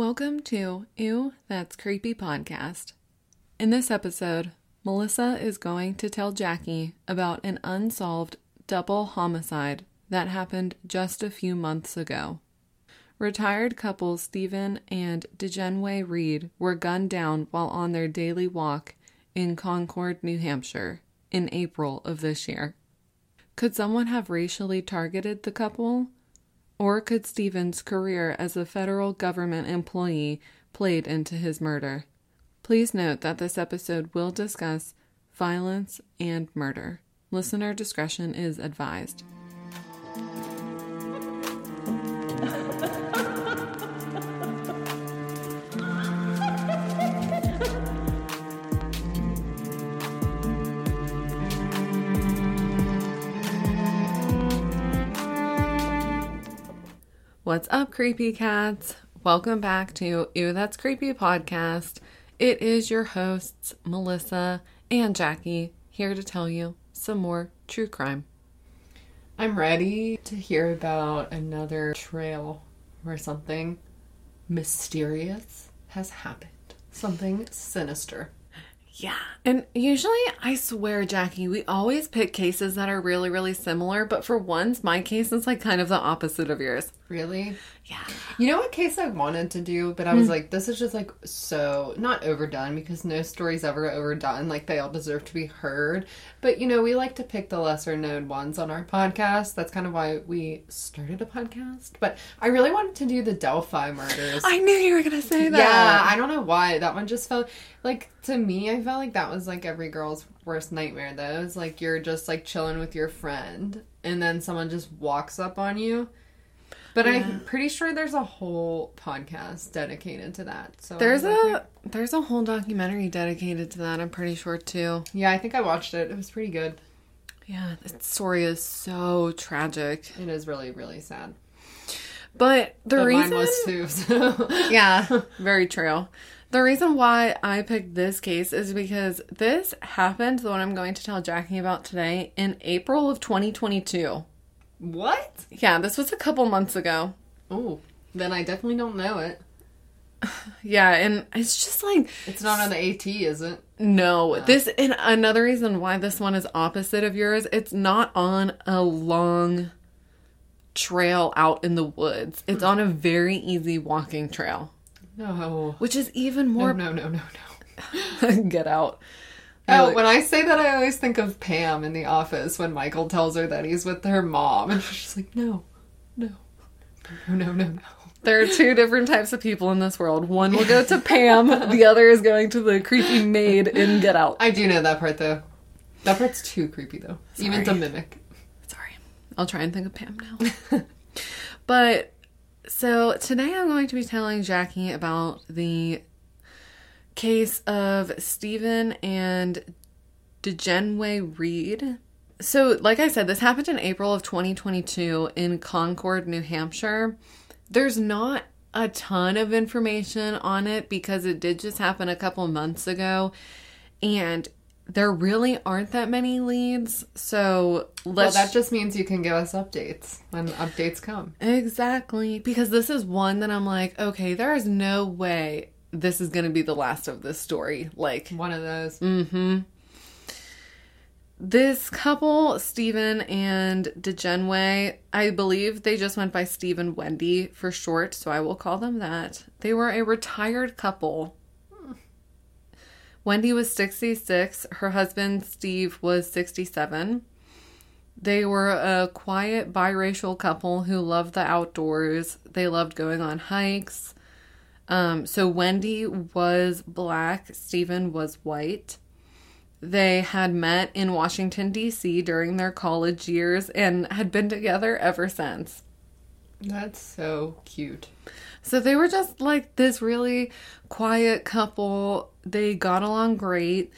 Welcome to Ew, That's Creepy podcast. In this episode, Melissa is going to tell Jackie about an unsolved double homicide that happened just a few months ago. Retired couple Stephen and Djeswende Reid were gunned down while on their daily walk in Concord, New Hampshire, in April of this year. Could someone have racially targeted the couple? Or could Stevens' career as a federal government employee played into his murder? Please note that this episode will discuss violence and murder. Listener discretion is advised. What's up, creepy cats? Welcome back to Ew That's Creepy podcast. It is your hosts, Melissa and Jackie, here to tell you some more true crime. I'm ready to hear about another trail where something mysterious has happened. Something sinister. Yeah. And usually, I swear, Jackie, we always pick cases that are really, really similar, but for once, my case is like kind of the opposite of yours. Really? Yeah. You know what case I wanted to do, but I was hmm. like, this is just like so not overdone because no story's ever overdone. Like they all deserve to be heard. But you know, we like to pick the lesser known ones on our podcast. That's kind of why we started a podcast. But I really wanted to do the Delphi murders. I knew you were going to say that. Yeah, I don't know why. That one just felt like to me, I felt like that was like every girl's worst nightmare though. It's like you're just like chilling with your friend and then someone just walks up on you. But Yeah. I'm pretty sure there's a whole podcast dedicated to that. So There's a there's a whole documentary dedicated to that. I'm pretty sure too. Yeah, I think I watched it. It was pretty good. Yeah, the story is so tragic. It is really, really sad. But the but reason mine was too. So. Yeah, very true. The reason why I picked this case is because this happened, the one I'm going to tell Jackie about today, in April of 2022. What? Yeah, this was a couple months ago. Oh, then I definitely don't know it. Yeah, and it's just like, It's not on the AT, is it? no, this, and another reason why this one is opposite of yours, it's not on a long trail out in the woods. It's on a very easy walking trail, No. which is even more No, more. no, no, no, no. Get out. Oh, Like- when I say that, I always think of Pam in the office when Michael tells her that he's with her mom, and she's just like, no, no, no, no, no, no. There are two different types of people in this world. One will go to Pam, the other is going to the creepy maid in Get Out. I do know that part though. That part's too creepy though, even to mimic. Sorry. I'll try and think of Pam now. but so today I'm going to be telling Jackie about the case of Stephen and Djeswende Reid. So, like I said, this happened in April of 2022 in Concord, New Hampshire. There's not a ton of information on it because it did just happen a couple months ago. And there really aren't that many leads. So, Well, let's that just means you can give us updates when updates come. Exactly. Because this is one that I'm like, okay, there is no way this is going to be the last of this story. Like, One of those. mm-hmm. This couple, Stephen and Djeswende, I believe they just went by Steve and Wendy for short, so I will call them that. They were a retired couple. Wendy was 66, her husband Steve was 67. They were a quiet biracial couple who loved the outdoors. They loved going on hikes. Um, so Wendy was black, Stephen was white. They had met in Washington, D.C. during their college years and had been together ever since. That's so cute. So they were just like this really quiet couple. They got along great.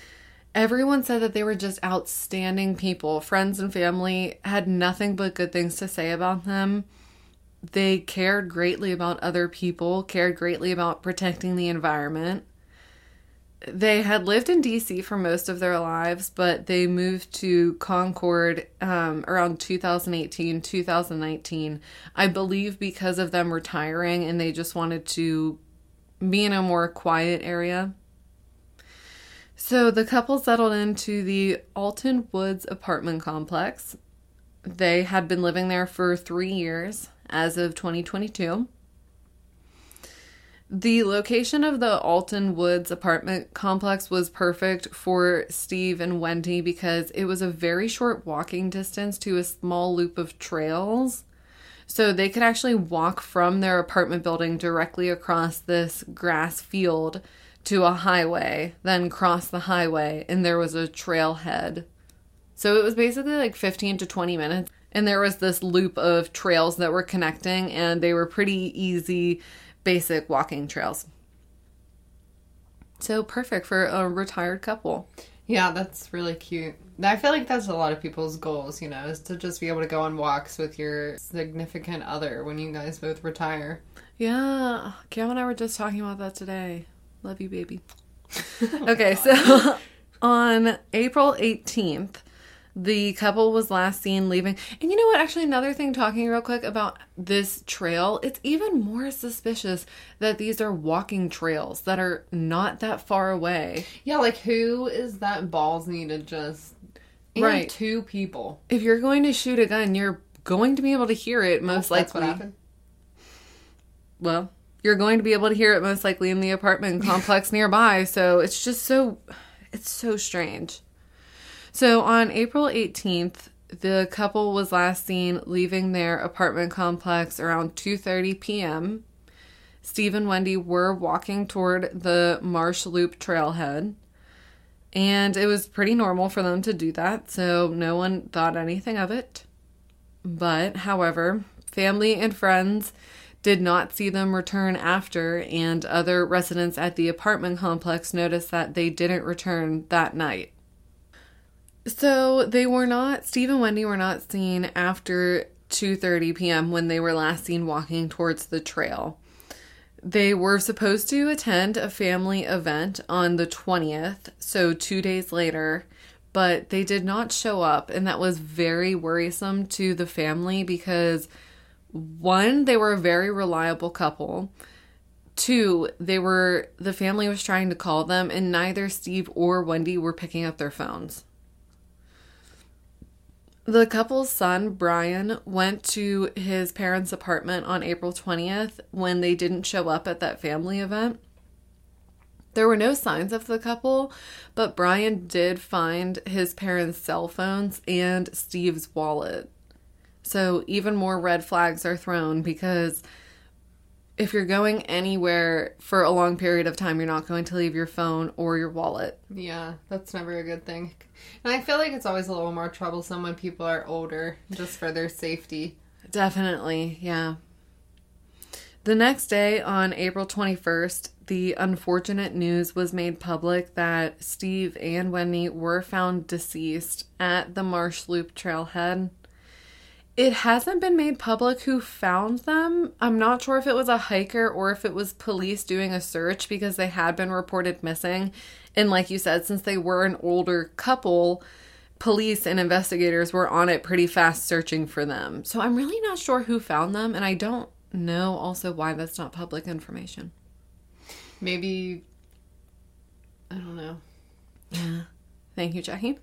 Everyone said that they were just outstanding people. Friends and family had nothing but good things to say about them. They cared greatly about other people, cared greatly about protecting the environment. They had lived in DC for most of their lives, but they moved to Concord um, around 2018, 2019. I believe because of them retiring and they just wanted to be in a more quiet area. So the couple settled into the Alton Woods apartment complex. They had been living there for three years as of 2022. The location of the Alton Woods apartment complex was perfect for Steve and Wendy because it was a very short walking distance to a small loop of trails. So they could actually walk from their apartment building directly across this grass field to a highway, then cross the highway, and there was a trailhead. So it was basically like 15 to 20 minutes. And there was this loop of trails that were connecting, and they were pretty easy basic walking trails. So perfect for a retired couple. Yeah, that's really cute. I feel like that's a lot of people's goals, you know, is to just be able to go on walks with your significant other when you guys both retire. Yeah, Cam and I were just talking about that today. Love you, baby. okay, oh so on April 18th, the couple was last seen leaving. And you know what? Actually, another thing talking real quick about this trail, it's even more suspicious that these are walking trails that are not that far away. Yeah, like who is that ballsy to just. And Right. two people. If you're going to shoot a gun, you're going to be able to hear it most That's likely. what happened. well, you're going to be able to hear it most likely in the apartment complex nearby. So it's just so, it's so strange. So on April 18th, the couple was last seen leaving their apartment complex around 2:30 p.m. Steve and Wendy were walking toward the Marsh Loop trailhead. And it was pretty normal for them to do that, so no one thought anything of it. But, however, family and friends did not see them return after, and other residents at the apartment complex noticed that they didn't return that night. So they were not Steve and Wendy were not seen after 2:30 p.m. when they were last seen walking towards the trail. They were supposed to attend a family event on the 20th, so 2 days later, but they did not show up and that was very worrisome to the family because one, they were a very reliable couple. Two, they were the family was trying to call them and neither Steve or Wendy were picking up their phones. The couple's son, Brian, went to his parents' apartment on April 20th when they didn't show up at that family event. There were no signs of the couple, but Brian did find his parents' cell phones and Steve's wallet. So even more red flags are thrown because if you're going anywhere for a long period of time, you're not going to leave your phone or your wallet. Yeah, that's never a good thing. And I feel like it's always a little more troublesome when people are older, just for their safety. Definitely, yeah. The next day, on April 21st, the unfortunate news was made public that Steve and Wendy were found deceased at the Marsh Loop trailhead. It hasn't been made public who found them. I'm not sure if it was a hiker or if it was police doing a search because they had been reported missing. And like you said, since they were an older couple, police and investigators were on it pretty fast searching for them. So I'm really not sure who found them, and I don't know also why that's not public information. Maybe. I don't know. Thank you, Jackie.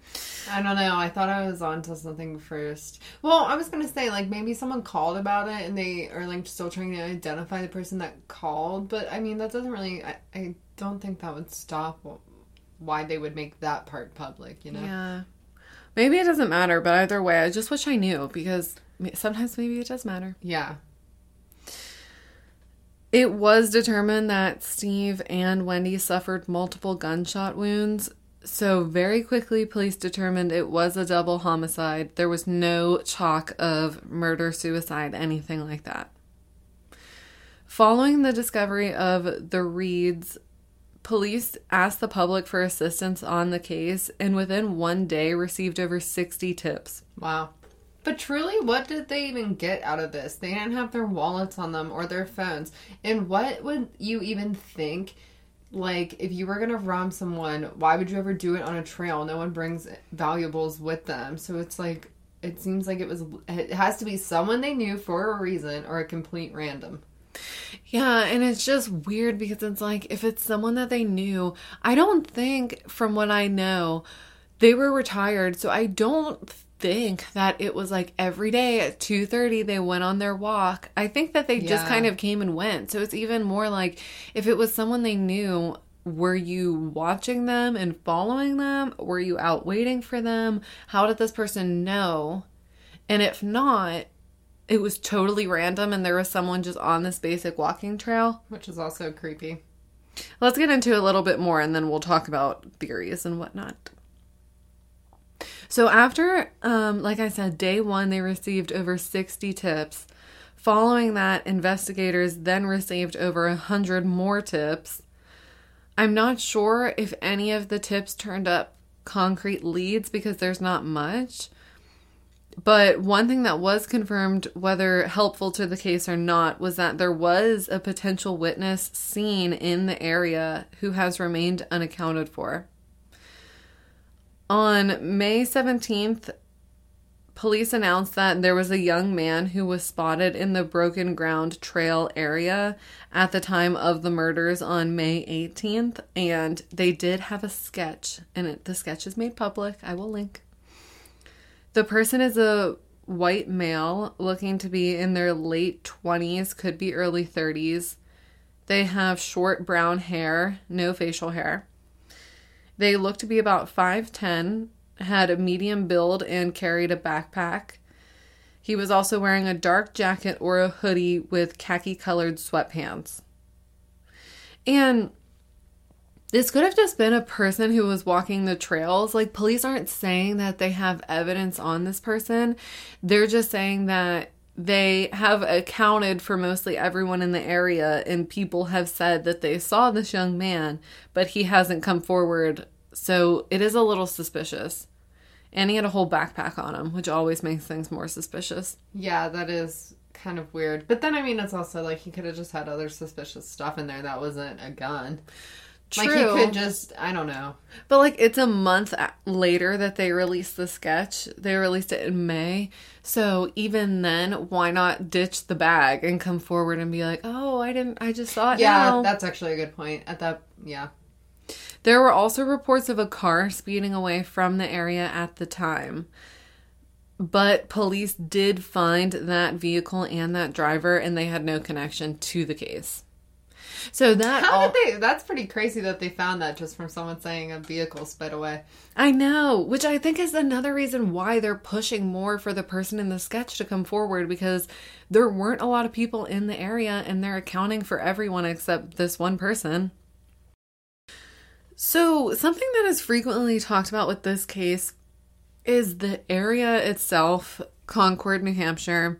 I don't know. I thought I was onto something first. Well, I was gonna say like maybe someone called about it and they are like still trying to identify the person that called, but I mean that doesn't really. I, I don't think that would stop why they would make that part public. You know. Yeah. Maybe it doesn't matter, but either way, I just wish I knew because sometimes maybe it does matter. Yeah. It was determined that Steve and Wendy suffered multiple gunshot wounds. So, very quickly, police determined it was a double homicide. There was no chalk of murder, suicide, anything like that. Following the discovery of the Reids, police asked the public for assistance on the case and within one day received over 60 tips. Wow. But truly, what did they even get out of this? They didn't have their wallets on them or their phones. And what would you even think? Like, if you were going to rob someone, why would you ever do it on a trail? No one brings valuables with them. So it's like, it seems like it was, it has to be someone they knew for a reason or a complete random. Yeah, and it's just weird because it's like if it's someone that they knew, I don't think from what I know, they were retired, so I don't think that it was like every day at 2:30 they went on their walk. I think that they just kind of came and went. So it's even more like if it was someone they knew, were you watching them and following them? Were you out waiting for them? How did this person know? And if not, it was totally random and there was someone just on this basic walking trail. Which is also creepy. Let's get into a little bit more and then we'll talk about theories and whatnot. So, after, um, like I said, day one, they received over 60 tips. Following that, investigators then received over 100 more tips. I'm not sure if any of the tips turned up concrete leads because there's not much. But one thing that was confirmed, whether helpful to the case or not, was that there was a potential witness seen in the area who has remained unaccounted for. On May 17th, police announced that there was a young man who was spotted in the Broken Ground Trail area at the time of the murders on May 18th, and they did have a sketch, and it, the sketch is made public. I will link. The person is a white male looking to be in their late 20s, could be early 30s. They have short brown hair, no facial hair. They looked to be about 5'10, had a medium build, and carried a backpack. He was also wearing a dark jacket or a hoodie with khaki colored sweatpants. And this could have just been a person who was walking the trails. Like, police aren't saying that they have evidence on this person. They're just saying that they have accounted for mostly everyone in the area, and people have said that they saw this young man, but he hasn't come forward. So it is a little suspicious. And he had a whole backpack on him, which always makes things more suspicious. Yeah, that is kind of weird. But then, I mean, it's also like he could have just had other suspicious stuff in there that wasn't a gun. Like he True. could just, I don't know. But like it's a month later that they released the sketch. They released it in May. So even then, why not ditch the bag and come forward and be like, "Oh, I didn't I just saw it Yeah, now." that's actually a good point. At that, yeah. There were also reports of a car speeding away from the area at the time. But police did find that vehicle and that driver and they had no connection to the case. So that How all, did they? That's pretty crazy that they found that just from someone saying a vehicle sped away. I know, which I think is another reason why they're pushing more for the person in the sketch to come forward because there weren't a lot of people in the area and they're accounting for everyone except this one person. So, something that is frequently talked about with this case is the area itself, Concord, New Hampshire.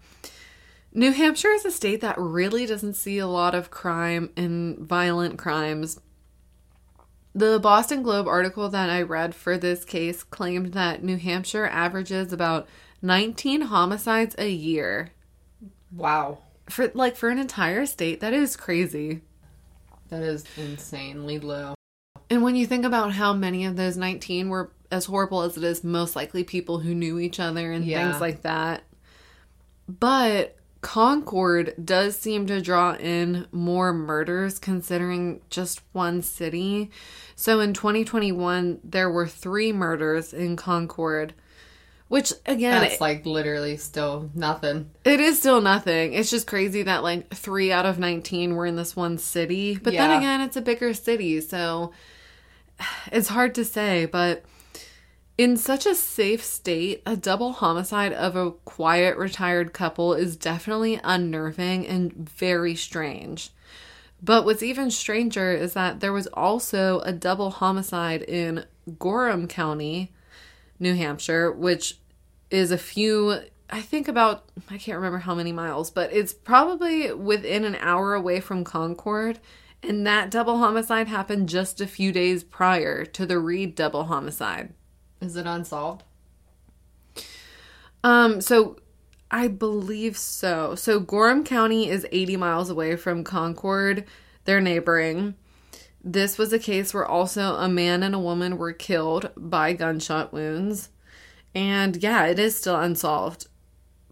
New Hampshire is a state that really doesn't see a lot of crime and violent crimes. The Boston Globe article that I read for this case claimed that New Hampshire averages about 19 homicides a year. Wow, For like for an entire state, that is crazy. that is insanely low. And when you think about how many of those 19 were as horrible as it is, most likely people who knew each other and Yeah. things like that. But Concord does seem to draw in more murders considering just one city. So in 2021, there were three murders in Concord, which again, That's like literally still nothing. it is still nothing. It's just crazy that like three out of 19 were in this one city. But then again, it's a bigger city. So it's hard to say. But in such a safe state, a double homicide of a quiet retired couple is definitely unnerving and very strange. But what's even stranger is that there was also a double homicide in Gorham County, New Hampshire, which is a few, I think about, I can't remember how many miles, but it's probably within an hour away from Concord. And that double homicide happened just a few days prior to the Reid double homicide. Is it unsolved? Um, so I believe so. So Gorham County is 80 miles away from Concord. They're neighboring. This was a case where also a man and a woman were killed by gunshot wounds. And yeah, it is still unsolved.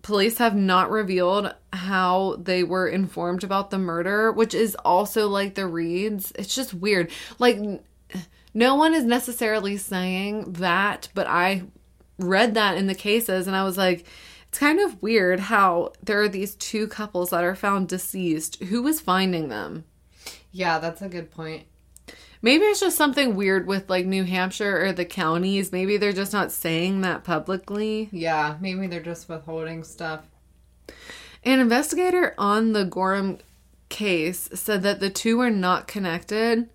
police have not revealed how they were informed about the murder, which is also like the Reids. It's just weird. Like, no one is necessarily saying that, but I read that in the cases and I was like, it's kind of weird how there are these two couples that are found deceased. Who was finding them? Yeah, that's a good point. Maybe it's just something weird with like New Hampshire or the counties. Maybe they're just not saying that publicly. Yeah, maybe they're just withholding stuff. An investigator on the Gorham case said that the two were not connected,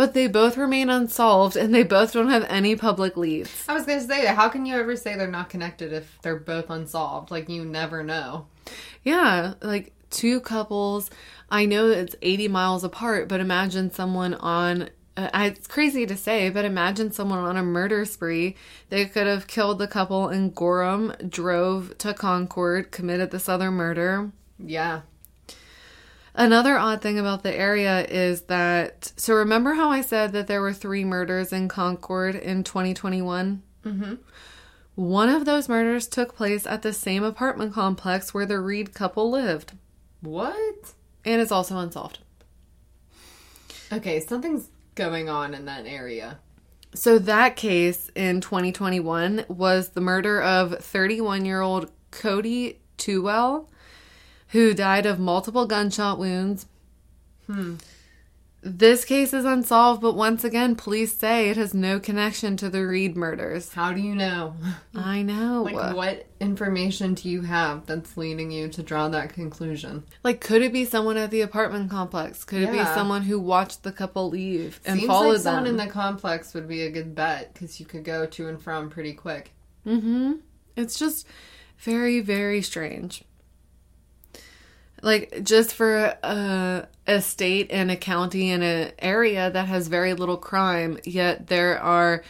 but they both remain unsolved and they both don't have any public leads. I was gonna say, how can you ever say they're not connected if they're both unsolved? Like you never know. Yeah, like two couples. I know it's 80 miles apart, but imagine someone on uh, it's crazy to say, but imagine someone on a murder spree. They could have killed the couple in Gorham, drove to Concord, committed this other murder. Yeah. Another odd thing about the area is that so remember how I said that there were three murders in Concord in 2021? Mm-hmm. One of those murders took place at the same apartment complex where the Reid couple lived. What? And it's also unsolved. Okay, something's going on in that area. So that case in 2021 was the murder of 31 year old Cody Tewell, who died of multiple gunshot wounds. Hmm. This case is unsolved, but once again, police say it has no connection to the Reid murders. How do you know? I know. Like, what information do you have that's leading you to draw that conclusion? Like, could it be someone at the apartment complex? Could it be someone who watched the couple leave and Seems followed like someone them? in the complex would be a good bet because you could go to and from pretty quick. Mm-hmm. It's just very, very strange. Like just for a, a state and a county and an area that has very little crime, yet there are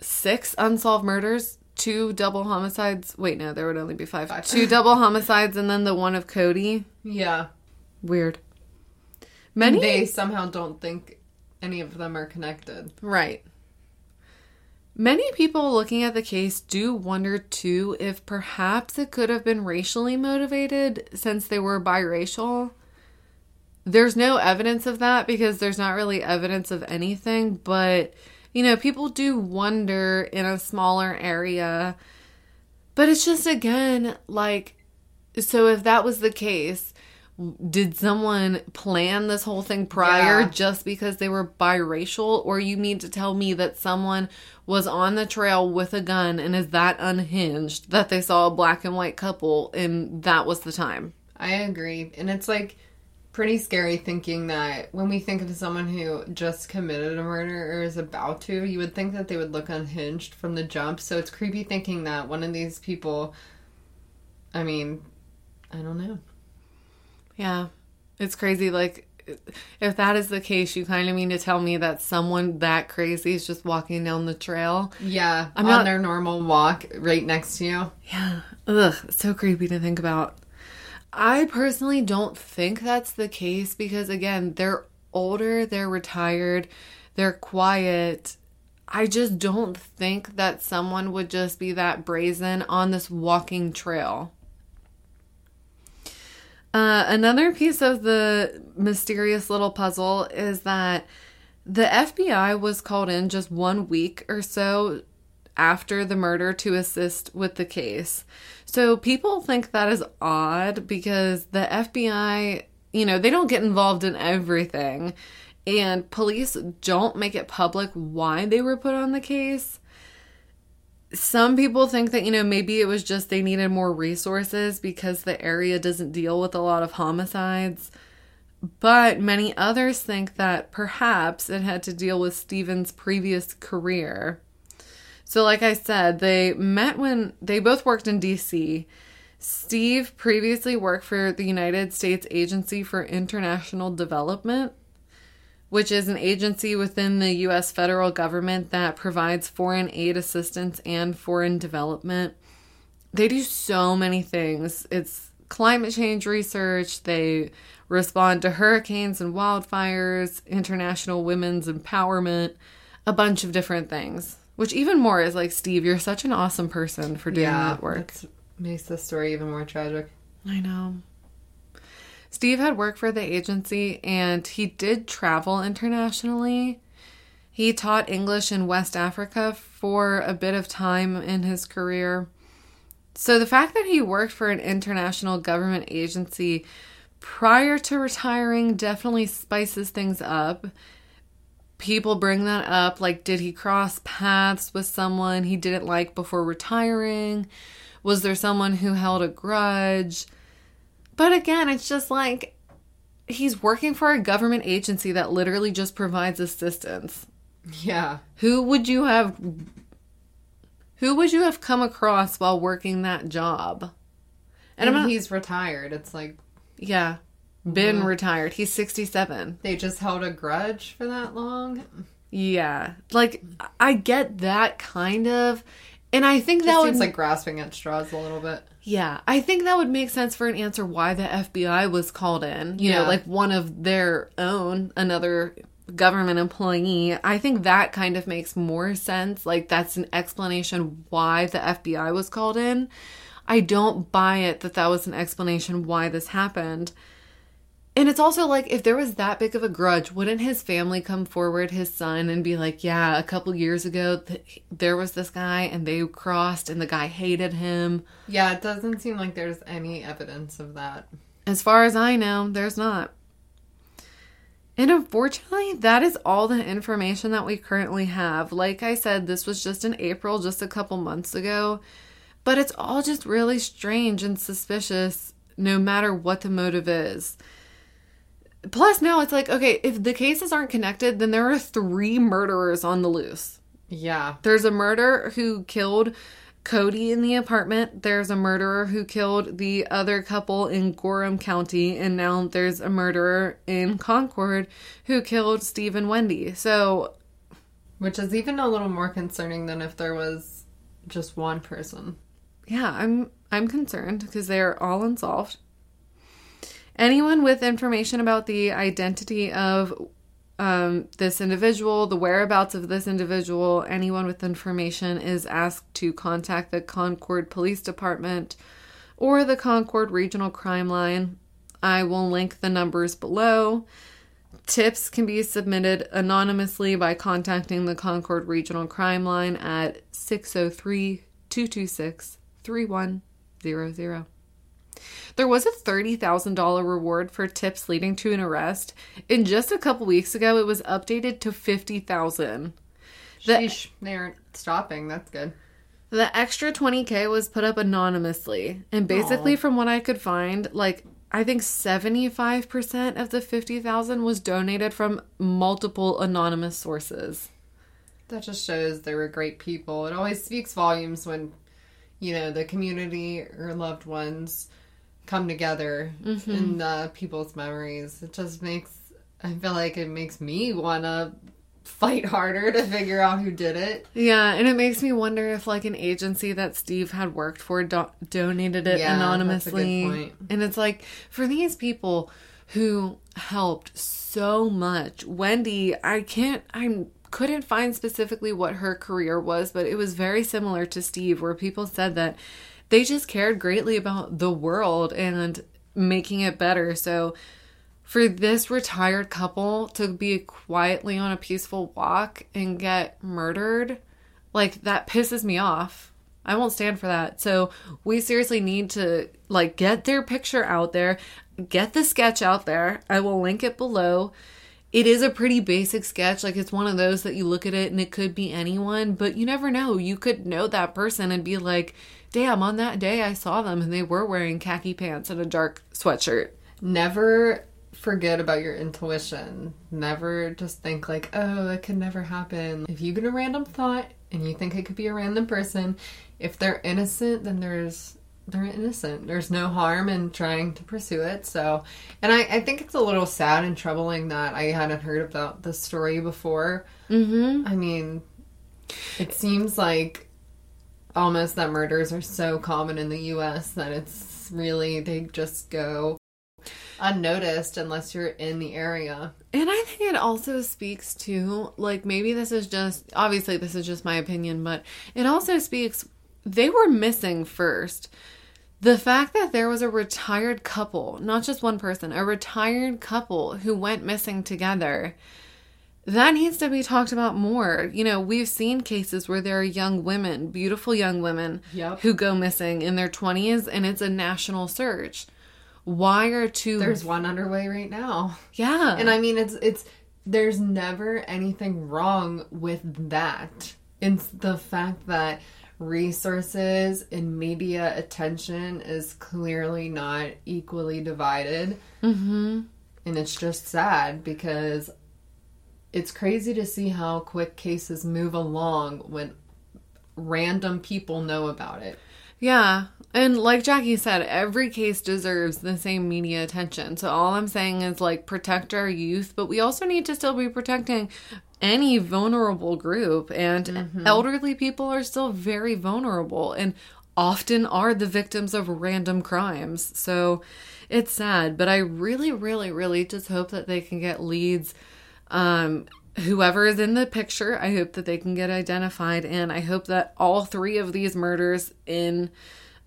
six unsolved murders, two double homicides. Wait, no, there would only be five. Five. Two double homicides, and then the one of Cody. Yeah. Weird. Many They somehow don't think any of them are connected. Right. Many people looking at the case do wonder too if perhaps it could have been racially motivated since they were biracial. There's no evidence of that because there's not really evidence of anything, but you know, people do wonder in a smaller area. But it's just again like so if that was the case, did someone plan this whole thing prior Yeah. just because they were biracial or you mean to tell me that someone was on the trail with a gun and is that unhinged that they saw a black and white couple and that was the time I agree. And it's like pretty scary thinking that when we think of someone who just committed a murder or is about to, you would think that they would look unhinged from the jump. So it's creepy thinking that one of these people, I mean, I don't know. Yeah it's crazy like if that is the case you kind of mean to tell me that someone that crazy is just walking down the trail Yeah, I'm on not- their normal walk right next to you. Yeah. Ugh, so creepy to think about. I personally don't think that's the case because, again, they're older, they're retired, they're quiet. I just don't think that someone would just be that brazen on this walking trail. Uh, another piece of the mysterious little puzzle is that the FBI was called in just one week or so after the murder to assist with the case. So people think that is odd because the FBI, you know, they don't get involved in everything. And police don't make it public why they were put on the case. Some people think that, you know, maybe it was just they needed more resources because the area doesn't deal with a lot of homicides. But many others think that perhaps it had to deal with Stephen's previous career. So, like I said, they met when they both worked in DC. Steve previously worked for the United States Agency for International Development, which is an agency within the U.S. federal government that provides foreign aid assistance and foreign development. They do so many things. It's climate change research, they respond to hurricanes and wildfires, international women's empowerment, a bunch of different things. Which even more is like, Steve, you're such an awesome person for doing yeah, that work. makes the story even more tragic. I know. Steve had worked for the agency and he did travel internationally. He taught English in West Africa for a bit of time in his career. So the fact that he worked for an international government agency prior to retiring definitely spices things up. People bring that up like, did he cross paths with someone he didn't like before retiring? Was there someone who held a grudge? But again, it's just like he's working for a government agency that literally just provides assistance. Yeah. Who would you have who would you have come across while working that job? And, And I'm not, he's retired. It's like yeah, been Mhm. retired. He's 67. they just held a grudge for that long. Yeah. Like I get that kind of and I think That that would seems like grasping at straws a little bit. Yeah, I think that would make sense for an answer why the FBI was called in. You know, like one of their own, another government employee. I think that kind of makes more sense. Like that's an explanation why the FBI was called in. I don't buy it that that was an explanation why this happened. And it's also like if there was that big of a grudge, wouldn't his family come forward, his son, and be like, "Yeah, a couple years ago, th- there was this guy, and they crossed, and the guy hated him." Yeah, it doesn't seem like there's any evidence of that. As far as I know, there's not. And unfortunately, that is all the information that we currently have. Like I said, this was just in April, just a couple months ago. But it's all just really strange and suspicious, no matter what the motive is. Plus, now it's like, okay, if the cases aren't connected, then there are three murderers on the loose. Yeah. There's a murderer who killed Cody in the apartment. There's a murderer who killed the other couple in Gorham County. And now there's a murderer in Concord who killed Steve and Wendy. So, Which is even a little more concerning than if there was just one person. yeah, I'm I'm concerned because they're all unsolved. Anyone with information about the identity of um, this individual, the whereabouts of this individual, anyone with information is asked to contact the Concord Police Department or the Concord Regional Crime Line. I will link the numbers below. Tips can be submitted anonymously by contacting the Concord Regional Crime Line at 603 226 3100. There was a $30,000 reward for tips leading to an arrest. And just a couple weeks ago, it was updated to 50000 The- Sheesh, they aren't stopping. That's good. The extra 20K was put up anonymously. And basically, Aw. from what I could find, like, I think 75% of the 50000 was donated from multiple anonymous sources. That just shows they were great people. It always speaks volumes when, you know, the community or loved ones come together Mm-hmm. in uh, people's memories. It just makes, I feel like it makes me want to fight harder to figure out who did it. Yeah, and it makes me wonder if like an agency that Steve had worked for do- donated it Yeah, that's a good anonymously. point. And it's like for these people who helped so much. Wendy, I can't I couldn't find specifically what her career was, but it was very similar to Steve where people said that they just cared greatly about the world and making it better. So for this retired couple to be quietly on a peaceful walk and get murdered, like that pisses me off. I won't stand for that. So we seriously need to like get their picture out there, get the sketch out there. I will link it below. It is a pretty basic sketch. Like it's one of those that you look at it and it could be anyone, but you never know. You could know that person and be like, "Damn, on that day I saw them and they were wearing khaki pants and a dark sweatshirt." Never forget about your intuition. Never just think like, oh, it could never happen. If you get a random thought and you think it could be a random person, if they're innocent, then there's they're innocent. There's no harm in trying to pursue it. So, and I, I think it's a little sad and troubling that I hadn't heard about this story before. Mhm. I mean, it seems like almost that murders are so common in the U.S. that it's really they just go unnoticed unless you're in the area. And I think it also speaks to, like, maybe this is just, obviously, this is just my opinion, but it also speaks, they were missing first. The fact that there was a retired couple, not just one person, a retired couple who went missing together, that needs to be talked about more. You know, we've seen cases where there are young women, beautiful young women, Yep. who go missing in their 20s and it's a national search. Why are two. There's one underway right now. Yeah. And I mean, it's it's there's never anything wrong with that. It's the fact that resources and media attention is clearly not equally divided, mm-hmm. and it's just sad because it's crazy to see how quick cases move along when random people know about it. Yeah. And like Jackie said, every case deserves the same media attention. So all I'm saying is like protect our youth, but we also need to still be protecting any vulnerable group. And mm-hmm. elderly people are still very vulnerable and often are the victims of random crimes. So it's sad, but I really, really, really just hope that they can get leads. Um, whoever is in the picture, I hope that they can get identified, and I hope that all three of these murders in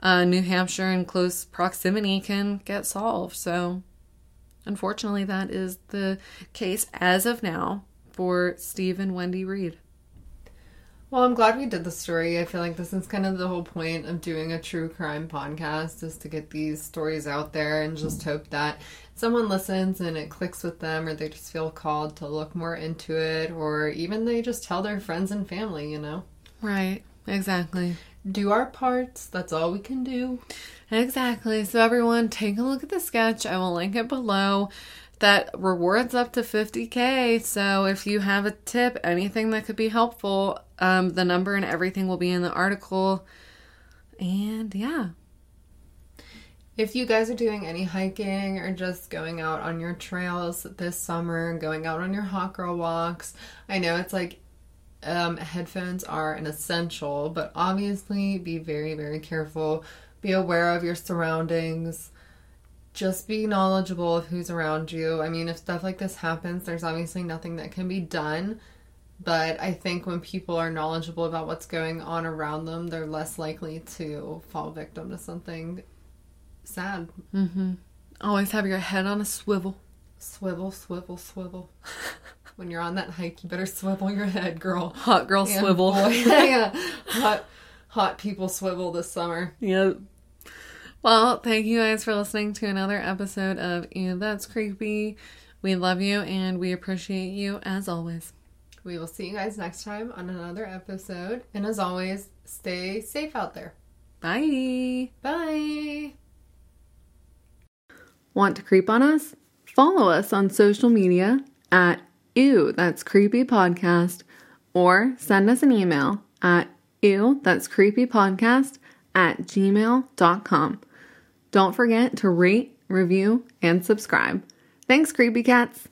uh, New Hampshire in close proximity can get solved. So, unfortunately, that is the case as of now for Steve and Wendy Reid. Well, I'm glad we did the story. I feel like this is kind of the whole point of doing a true crime podcast is to get these stories out there and just hope that someone listens and it clicks with them or they just feel called to look more into it or even they just tell their friends and family, you know. Right, exactly. Do our parts. That's all we can do. Exactly. So, everyone, take a look at the sketch. I will link it below. That rewards up to 50k. So, if you have a tip, anything that could be helpful, um, the number and everything will be in the article. And yeah, If you guys are doing any hiking or just going out on your trails this summer, going out on your hot girl walks, I know it's like um, headphones are an essential, but obviously be very, very careful. Be aware of your surroundings. Just be knowledgeable of who's around you. I mean, if stuff like this happens, there's obviously nothing that can be done. But I think when people are knowledgeable about what's going on around them, they're less likely to fall victim to something sad. mm-hmm. always have your head on a swivel. Swivel, swivel, swivel. when you're on that hike, you better swivel your head, girl. Hot girl Yeah, swivel. boy. yeah, hot, hot people swivel this summer. Yep. Well, thank you guys for listening to another episode of Ew, That's Creepy. We love you and we appreciate you as always. We will see you guys next time on another episode. And as always, stay safe out there. Bye. Bye. Want to creep on us? Follow us on social media at Ew, That's Creepy Podcast, or send us an email at Ew, That's Creepy Podcast at gmail.com. Don't forget to rate, review, and subscribe. Thanks, Creepy Cats.